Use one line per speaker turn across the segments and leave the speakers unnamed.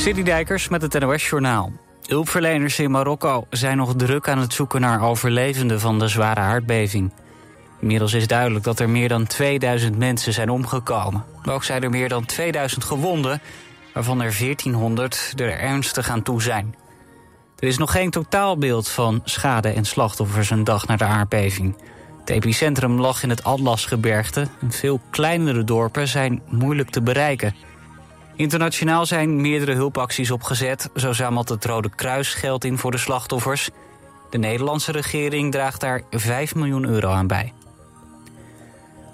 Dijkers met het NOS Journaal. Hulpverleners in Marokko zijn nog druk aan het zoeken naar overlevenden van de zware aardbeving. Inmiddels is duidelijk dat er meer dan 2000 mensen zijn omgekomen. Ook zijn er meer dan 2000 gewonden, waarvan er 1400 er ernstig aan toe zijn. Er is nog geen totaalbeeld van schade en slachtoffers een dag na de aardbeving. Het epicentrum lag in het Atlasgebergte en veel kleinere dorpen zijn moeilijk te bereiken. Internationaal zijn meerdere hulpacties opgezet. Zo zamelt het Rode Kruis geld in voor de slachtoffers. De Nederlandse regering draagt daar 5 miljoen euro aan bij.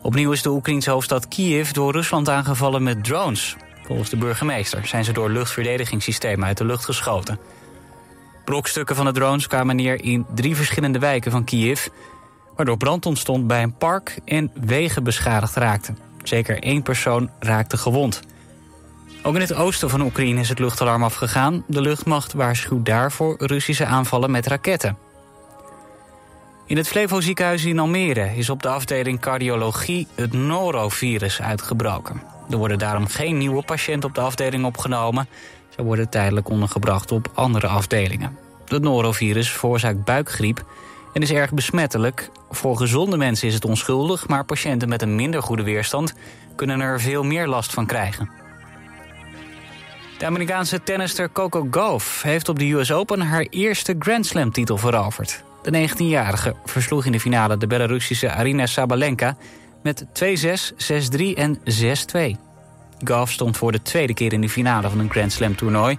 Opnieuw is de Oekraïnse hoofdstad Kiev door Rusland aangevallen met drones. Volgens de burgemeester zijn ze door luchtverdedigingssystemen uit de lucht geschoten. Brokstukken van de drones kwamen neer in drie verschillende wijken van Kiev... waardoor brand ontstond bij een park en wegen beschadigd raakten. Zeker één persoon raakte gewond. Ook in het oosten van Oekraïne is het luchtalarm afgegaan. De luchtmacht waarschuwt daarvoor Russische aanvallen met raketten. In het Flevo ziekenhuis in Almere is op de afdeling cardiologie het norovirus uitgebroken. Er worden daarom geen nieuwe patiënten op de afdeling opgenomen. Ze worden tijdelijk ondergebracht op andere afdelingen. Het norovirus veroorzaakt buikgriep en is erg besmettelijk. Voor gezonde mensen is het onschuldig, maar patiënten met een minder goede weerstand kunnen er veel meer last van krijgen. De Amerikaanse tennister Coco Gauff heeft op de US Open haar eerste Grand Slam titel veroverd. De 19-jarige versloeg in de finale de Belarussische Arina Sabalenka met 2-6, 6-3 en 6-2. Gauff stond voor de tweede keer in de finale van een Grand Slam toernooi.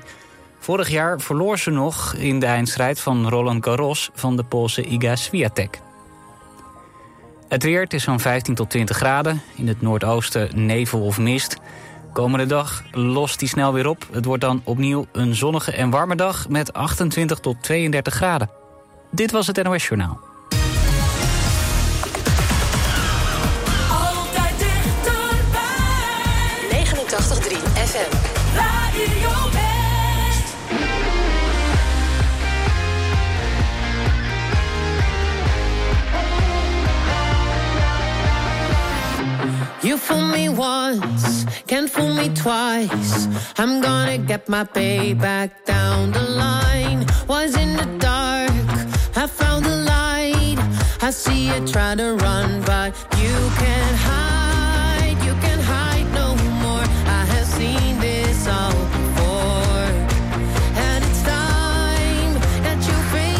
Vorig jaar verloor ze nog in de eindstrijd van Roland Garros van de Poolse Iga Swiatek. Het weer, is zo'n 15 tot 20 graden. In het noordoosten nevel of mist. Komende dag lost die snel weer op. Het wordt dan opnieuw een zonnige en warme dag met 28 tot 32 graden. Dit was het NOS Journaal.
You fool me once, can't fool me twice. I'm gonna get my payback down the line. Was in the dark, I found the light. I see you try to run, but you can't hide. You can't hide no more. I have seen this all before. And it's time that you face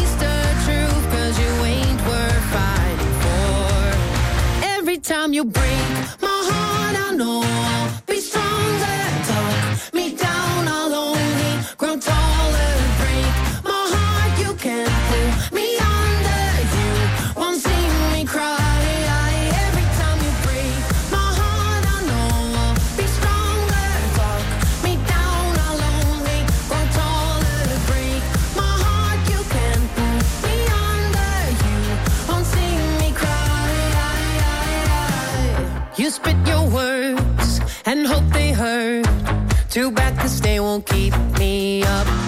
Too bad cause they won't keep me up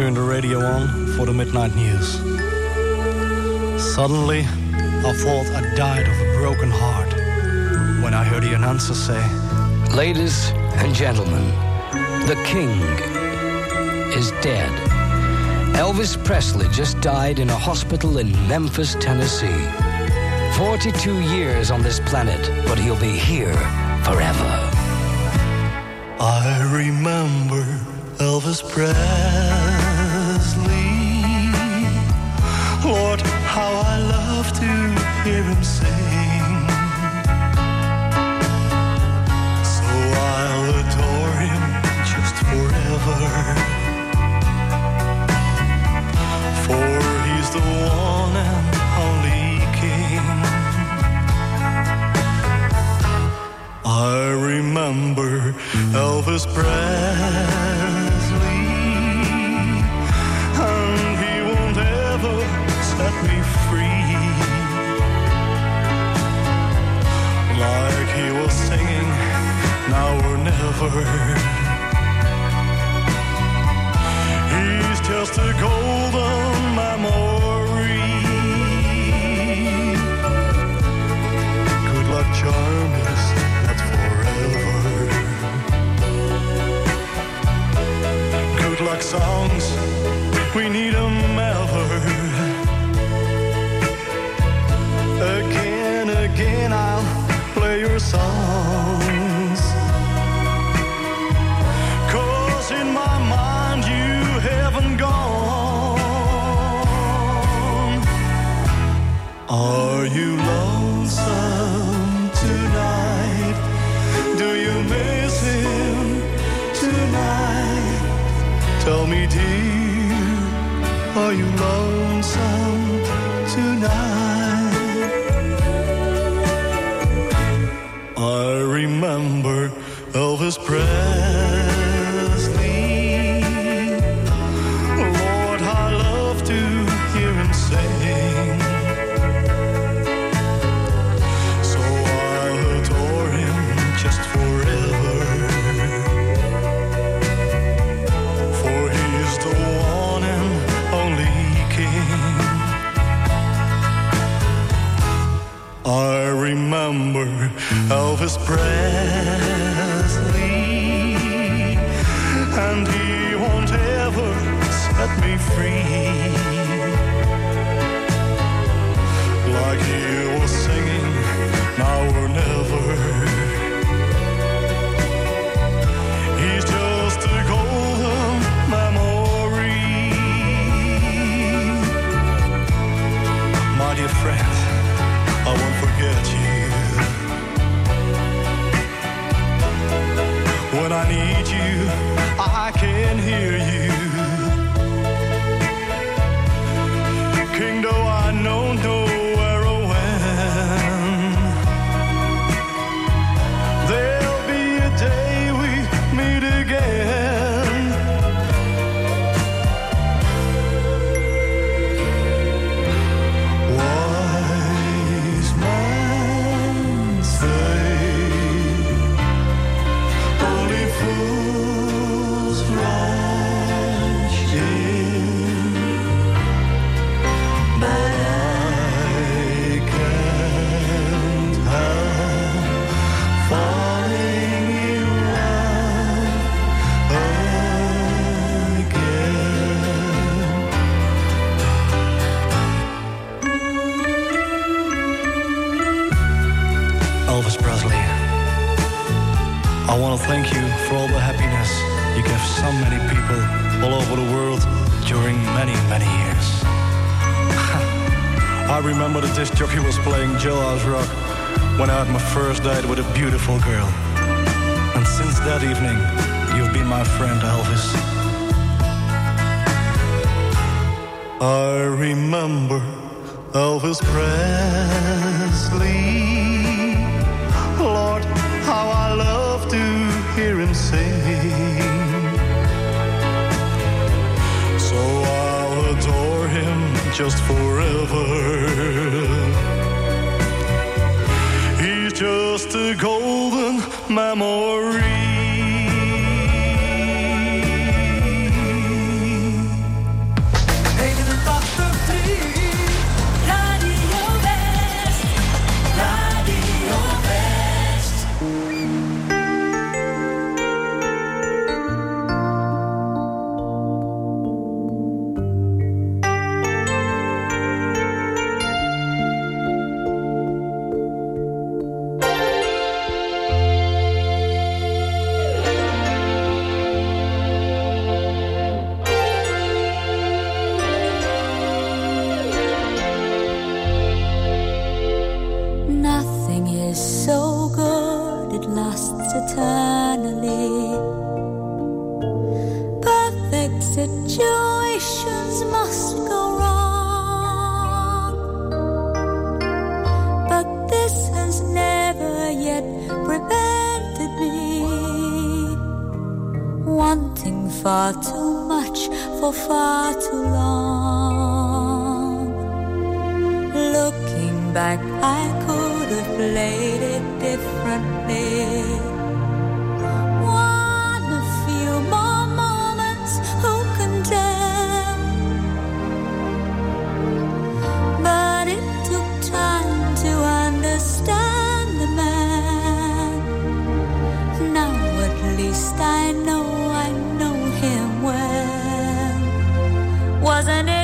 turned the radio on for the midnight news. Suddenly, I thought I died of a broken heart when I heard the announcer say,
Ladies and gentlemen, the king is dead. Elvis Presley just died in a hospital in Memphis, Tennessee. 42 years on this planet, but he'll be here forever.
I remember Elvis Presley. Hear him sing. So I'll adore him just forever. For he's the one and only King. I remember Elvis Presley, now or never. He's just a golden memory. Good luck, charm is not forever. Good luck songs, we need 'em ever. Are you lonesome tonight? I remember Elvis Presley. Elvis Presley, and he won't ever set me free. When I need you, I can hear you. Remember the disc jockey was playing Jailhouse Rock when I had my first date with a beautiful girl. And since that evening, you've been my friend, Elvis. I remember Elvis Presley. Just forever. He's just a golden memory.
Far too much for far too long. Looking back, I could have played it differently.
wasn't it?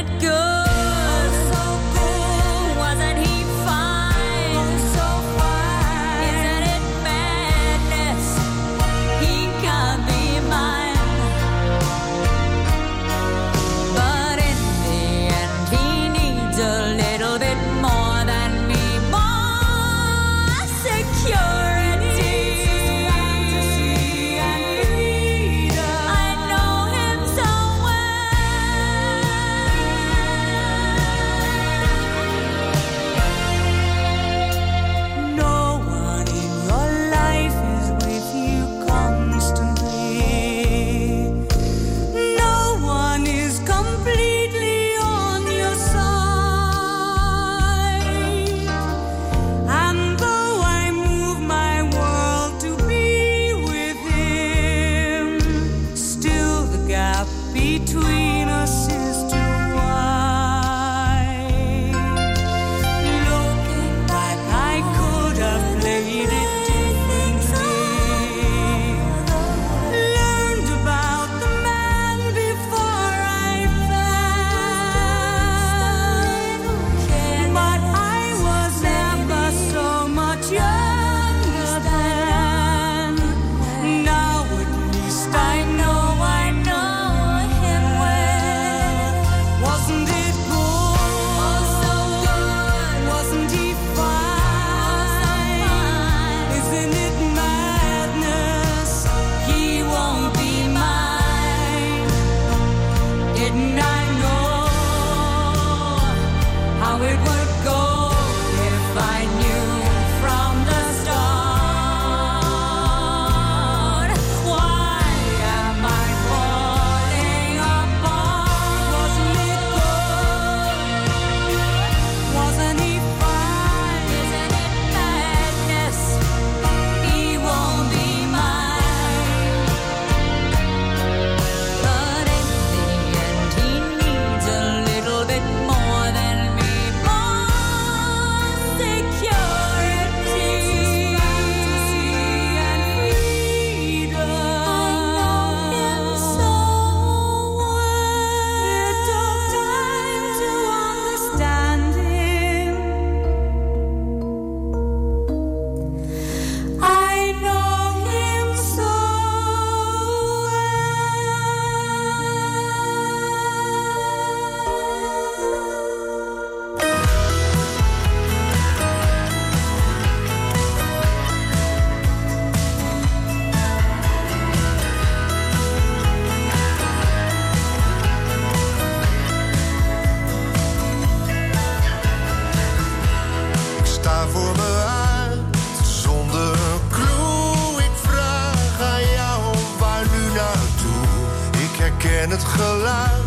en het geluid.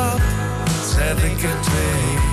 stap, zet ik er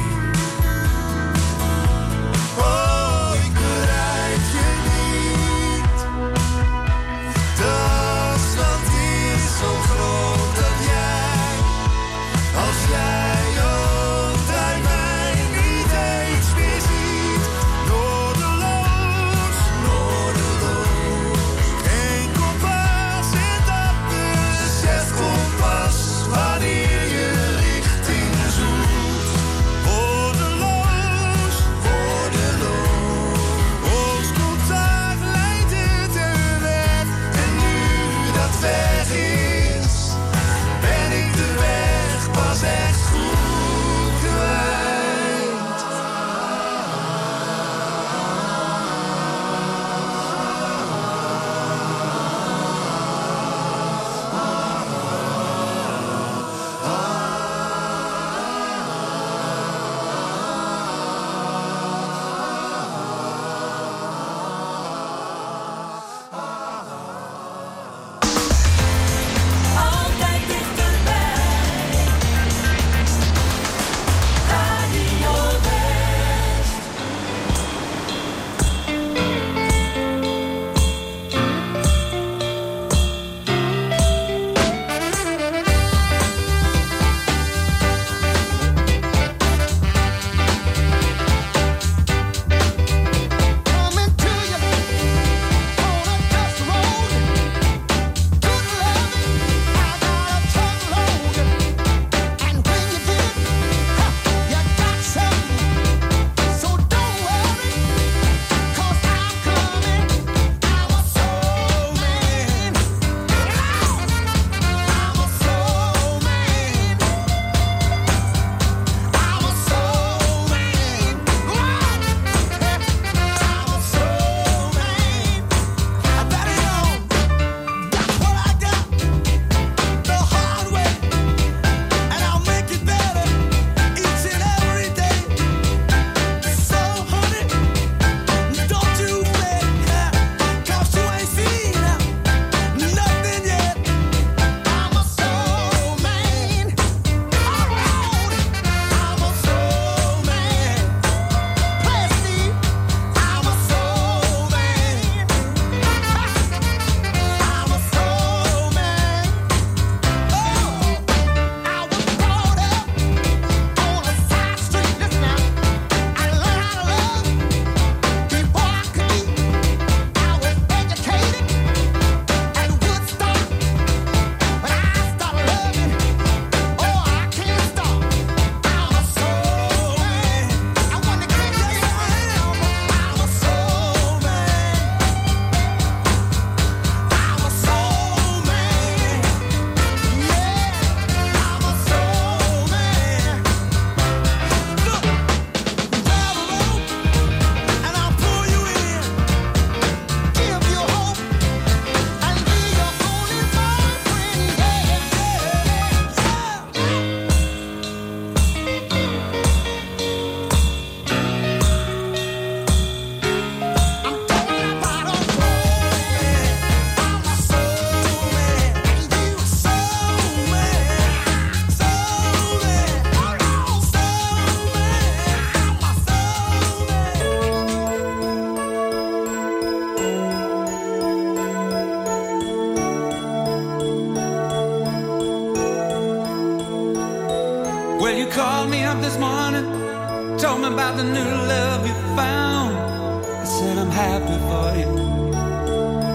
about the new love you found. I said, I'm happy for you.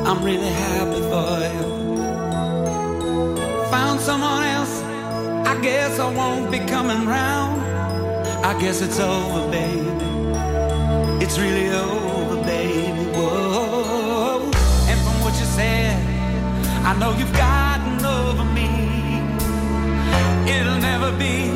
I'm really happy for you. Found someone else, I guess I won't be coming round. I guess it's over, baby. It's really over, baby. Whoa. And from what you said, I know you've gotten over me. It'll never be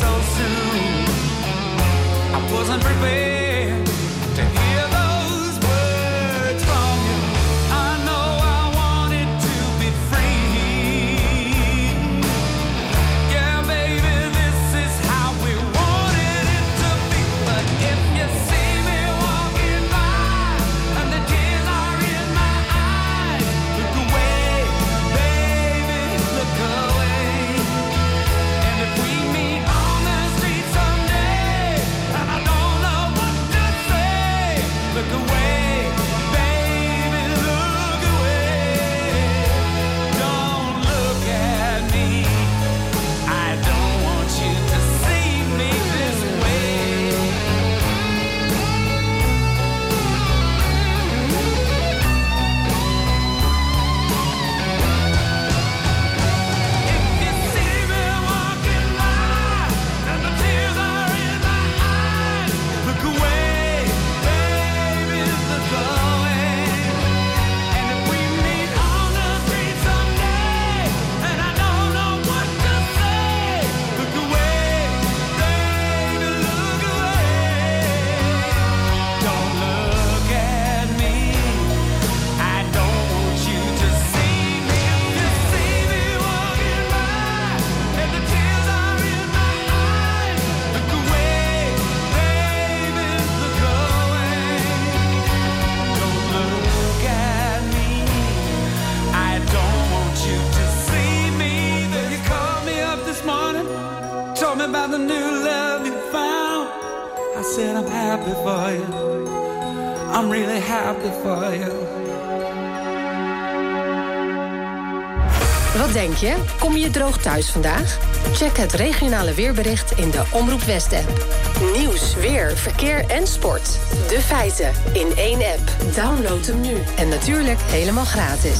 so soon. I wasn't prepared about the new love you found. I said I'm happy for you. I'm really happy for you.
Wat denk je? Kom je droog thuis vandaag? Check het regionale weerbericht in de Omroep West-app. Nieuws, weer, verkeer en sport. De feiten in één app. Download hem nu. En natuurlijk helemaal gratis.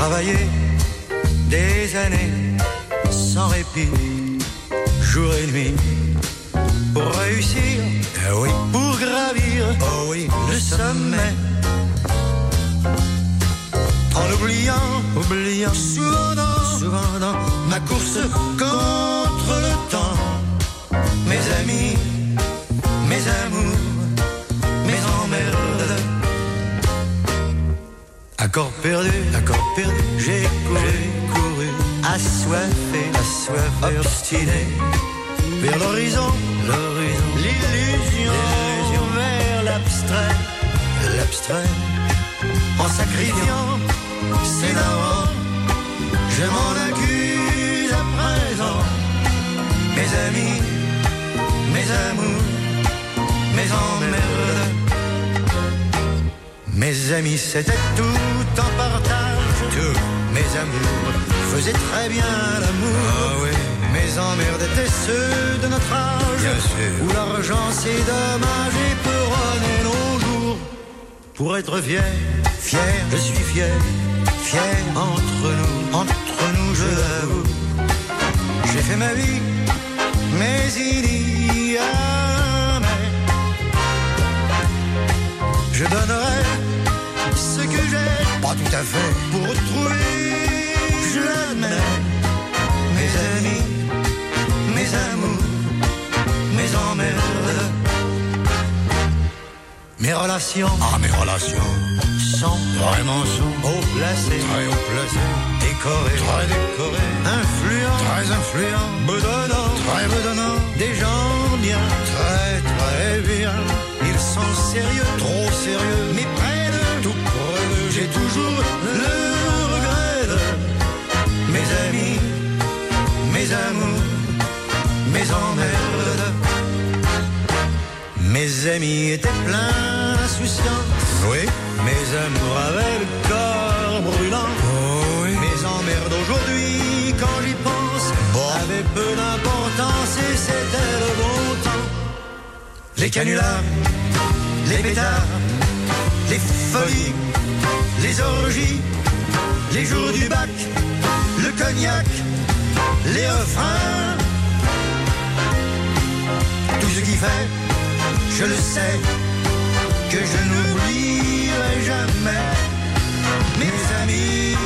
Travaillé des années sans répit, jour et nuit, pour réussir, ah oui, pour gravir, oh oui, le sommet. En oubliant, oubliant, souvent dans, souvent dans ma course contre le temps, mes amis, mes amours, Accord perdu, accord perdu, j'ai couru, couru, assoiffé, assoiffé, obstiné, vers l'horizon, l'horizon, l'illusion, l'illusion, vers l'abstrait, l'abstrait, en sacrifiant ses darons, je m'en accuse à présent, mes amis, mes amours, Mes amis, c'était tout en partage. Tout. Mes amours faisaient très bien l'amour. Ah oui. Mes emmerdes étaient ceux de notre âge. Bien sûr. Où l'argent c'est dommage et peut nos jours. Pour être fier, fier, je suis fier. Fier entre nous, entre nous, je l'avoue. J'ai fait ma vie, mais il y fait, pour retrouver, je l'admets, mes amis, mes amours, mes emmerdes, mes relations. Ah, mes relations. Sont vraiment sont haut placées, très haut placées, décorées, très décorées, influents, très influents, bedonnants, très bedonnants, des gens bien, très très bien. Ils sont sérieux, trop sérieux, toujours le regret de mes amis, mes amours, mes emmerdes. Mes amis étaient pleins d'insouciance. Oui. Mes amours avaient le corps brûlant. Mes emmerdes aujourd'hui, quand j'y pense, avaient peu d'importance et c'était le bon temps. Les canulars, les pétards, les folies, les orgies, les jours du bac, le cognac, les refrains. Tout ce qui fait, je le sais, que je n'oublierai jamais mes amis,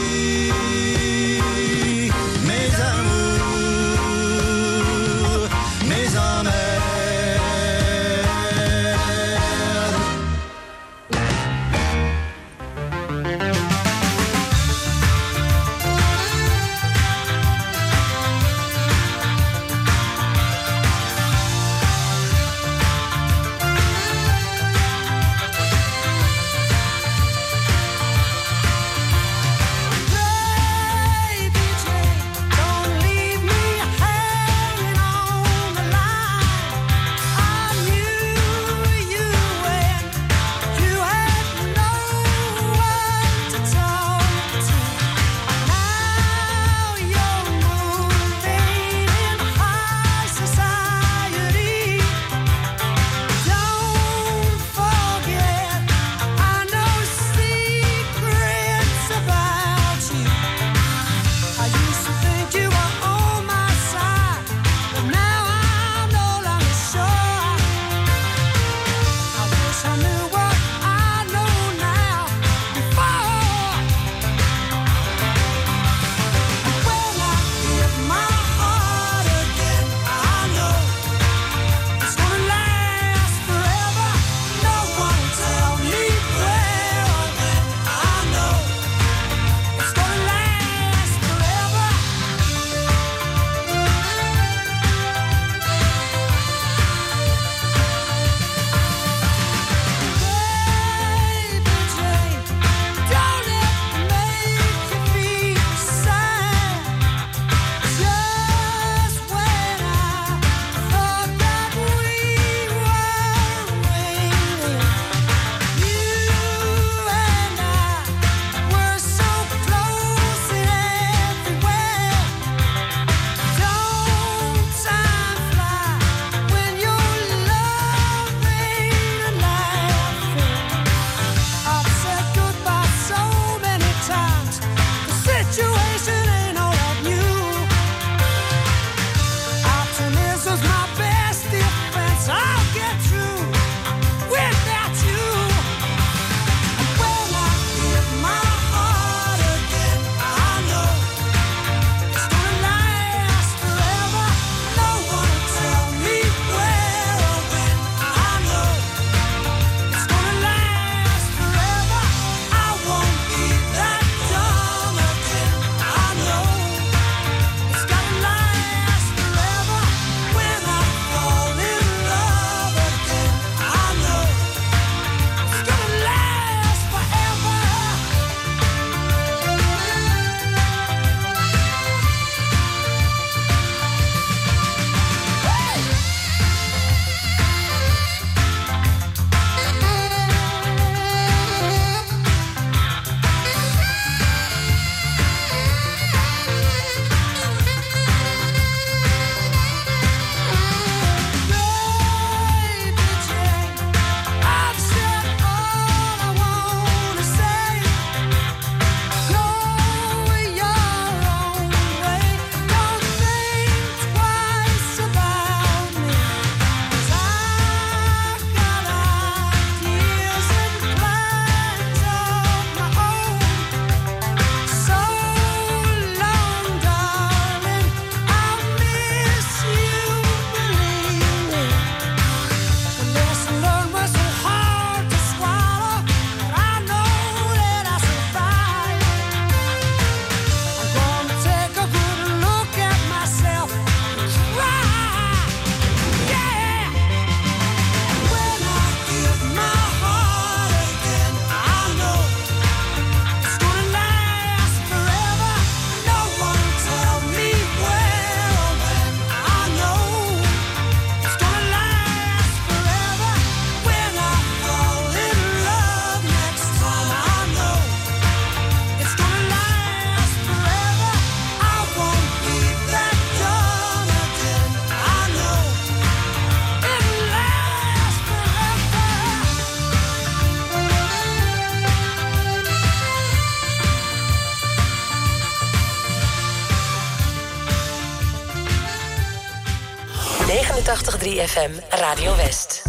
FM Radio West.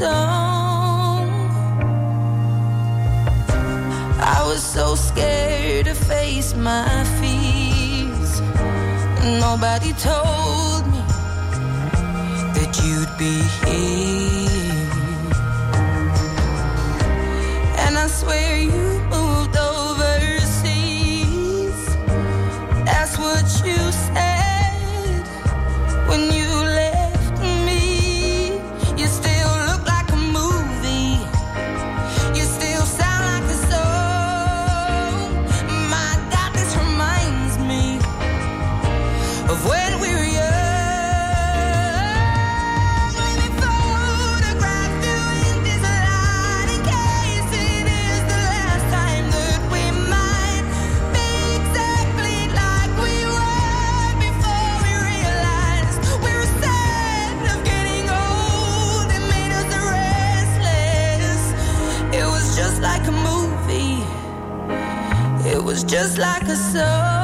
song. I was so scared to face my fears. Nobody told me that you'd be here. just like a
soul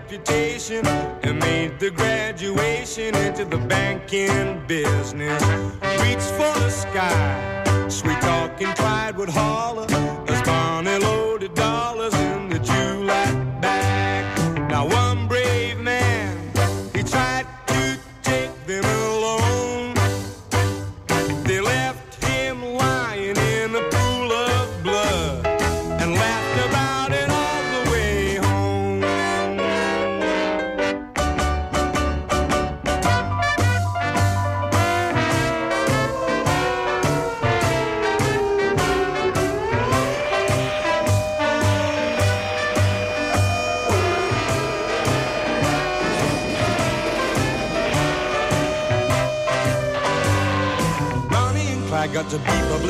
reputation and made the graduation into the banking business. Reached for the sky, sweet talking Clyde would holler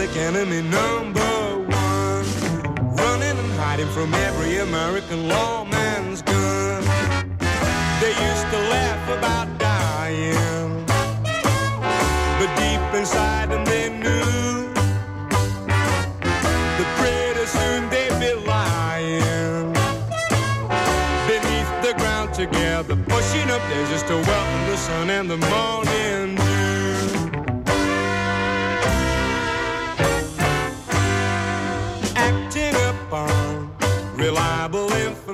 public enemy number one. Running and hiding from every American lawman's gun. They used to laugh about dying. But deep inside them they knew that pretty soon they'd be lying. Beneath the ground together, pushing up there just to welcome the sun and the morning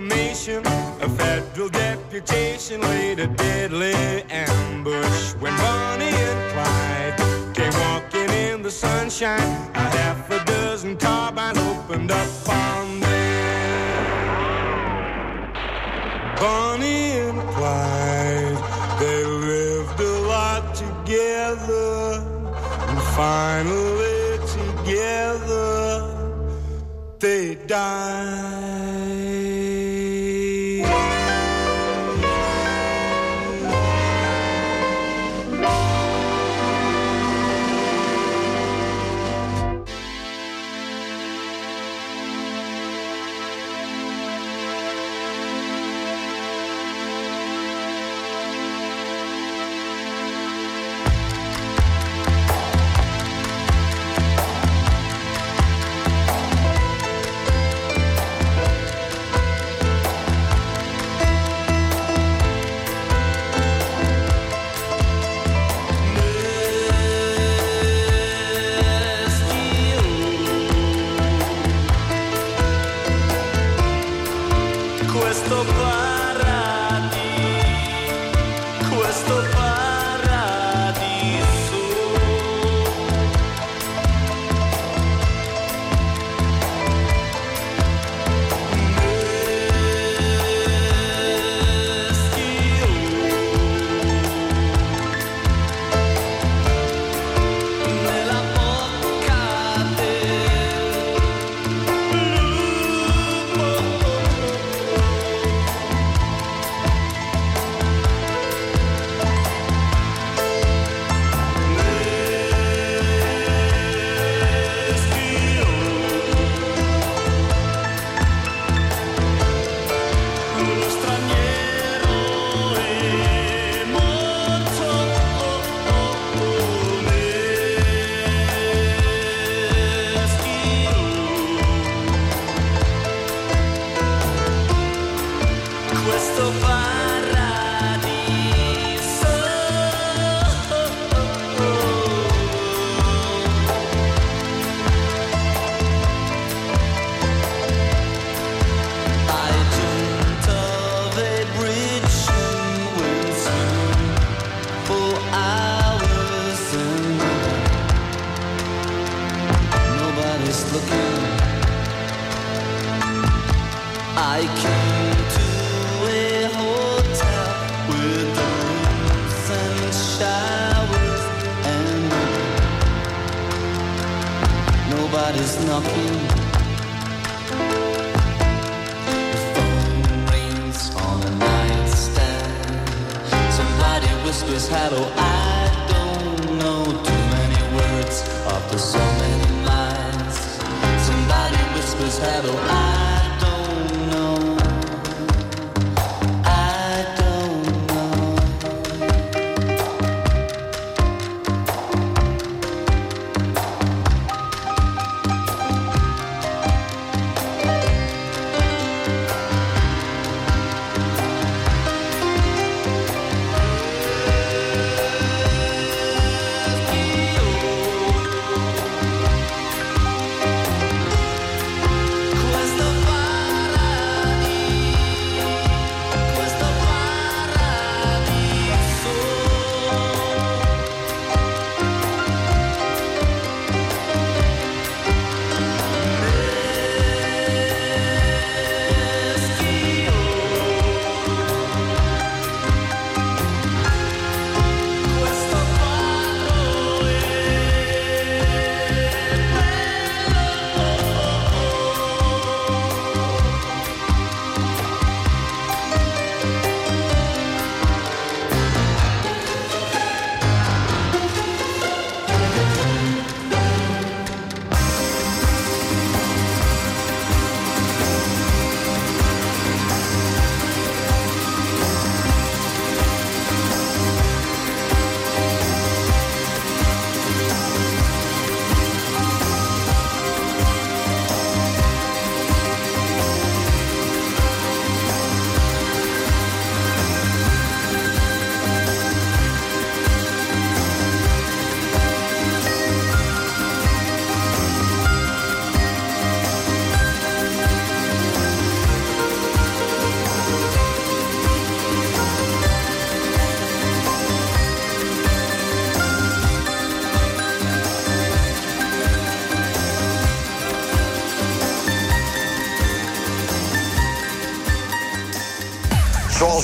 information. A federal deputation laid a deadly ambush when Bonnie and Clyde came walking in the sunshine. A half a dozen carbines opened up on them. Bonnie and Clyde, they lived a lot together, and finally together they died.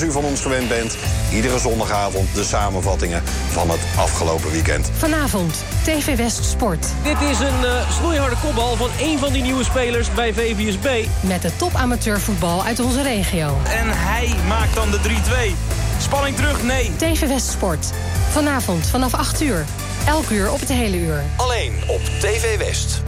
u van ons gewend bent, iedere zondagavond de samenvattingen van het afgelopen weekend.
Vanavond, TV West Sport.
Dit is een uh, snoeiharde kopbal van een van die nieuwe spelers bij VVSB.
Met de top amateurvoetbal uit onze regio.
En hij maakt dan de 3-2. Spanning terug, nee.
TV West Sport. Vanavond vanaf 8 uur. Elk uur op het hele uur.
Alleen op TV West.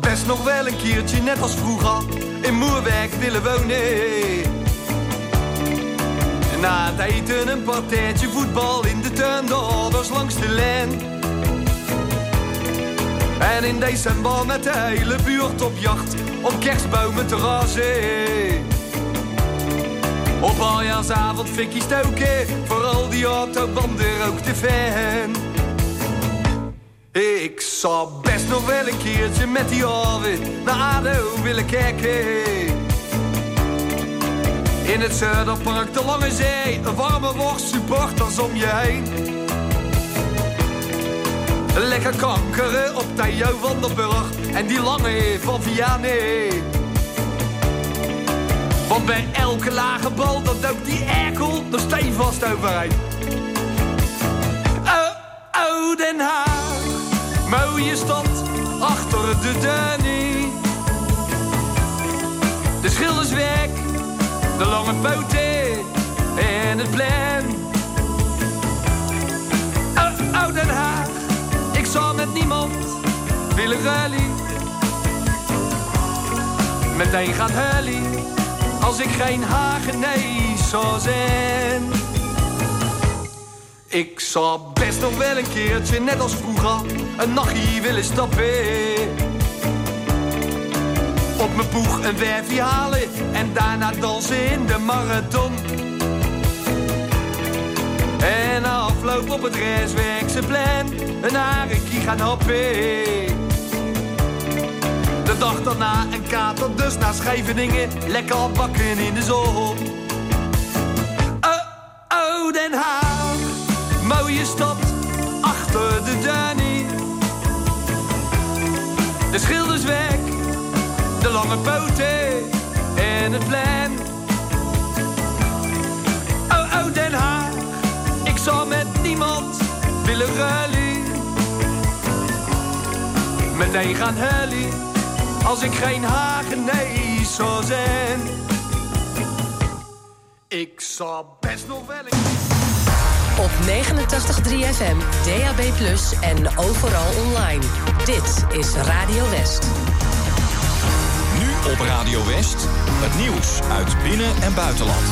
Best nog wel een keertje, net als vroeger, in Moerwijk willen wonen. Na het eten een partijtje voetbal in de tuin, de ouders langs de lijn. En in december met de hele buurt op jacht, op kerstbomen te razen. Op aljaarsavond fikkie stoken, vooral die autobanden ook te fan. Ik zou best nog wel een keertje met die Arvid naar ADO willen kijken. In het Zuiderpark, de Lange Zee, een warme worst, supporters om je heen. Lekker kankeren op Theo van der Burg en die lange van Vianney. Want bij elke lage bal, dat dook die erkel er stevast overheen. Oh, oh, Den Haag, mooie stad, achter de Danny. De schilderswerk, de lange poten en het. Oh, oh, Den Haag, ik zou met niemand willen rally. Meteen gaat Hully als ik geen Hagenees zou zijn. Ik zou best nog wel een keertje, net als vroeger, een nachtje willen stappen. Op mijn boeg een werfje halen en daarna dansen in de marathon. En afloop op het restwerkse plan een harekie gaan happen. De dag daarna een kater, dus naar Scheveningen. Lekker bakken in de zon. Mooie stad, achter de Danny. De schilderswerk, de lange poten en het plan. Oh, oh, Den Haag. Ik zou met niemand willen rally. Meteen gaan hully als ik geen Hagenees zou zijn. Ik zou best nog wel een...
Op 89.3 FM, DAB+, en overal online. Dit is Radio West.
Nu op Radio West, het nieuws uit binnen- en buitenland.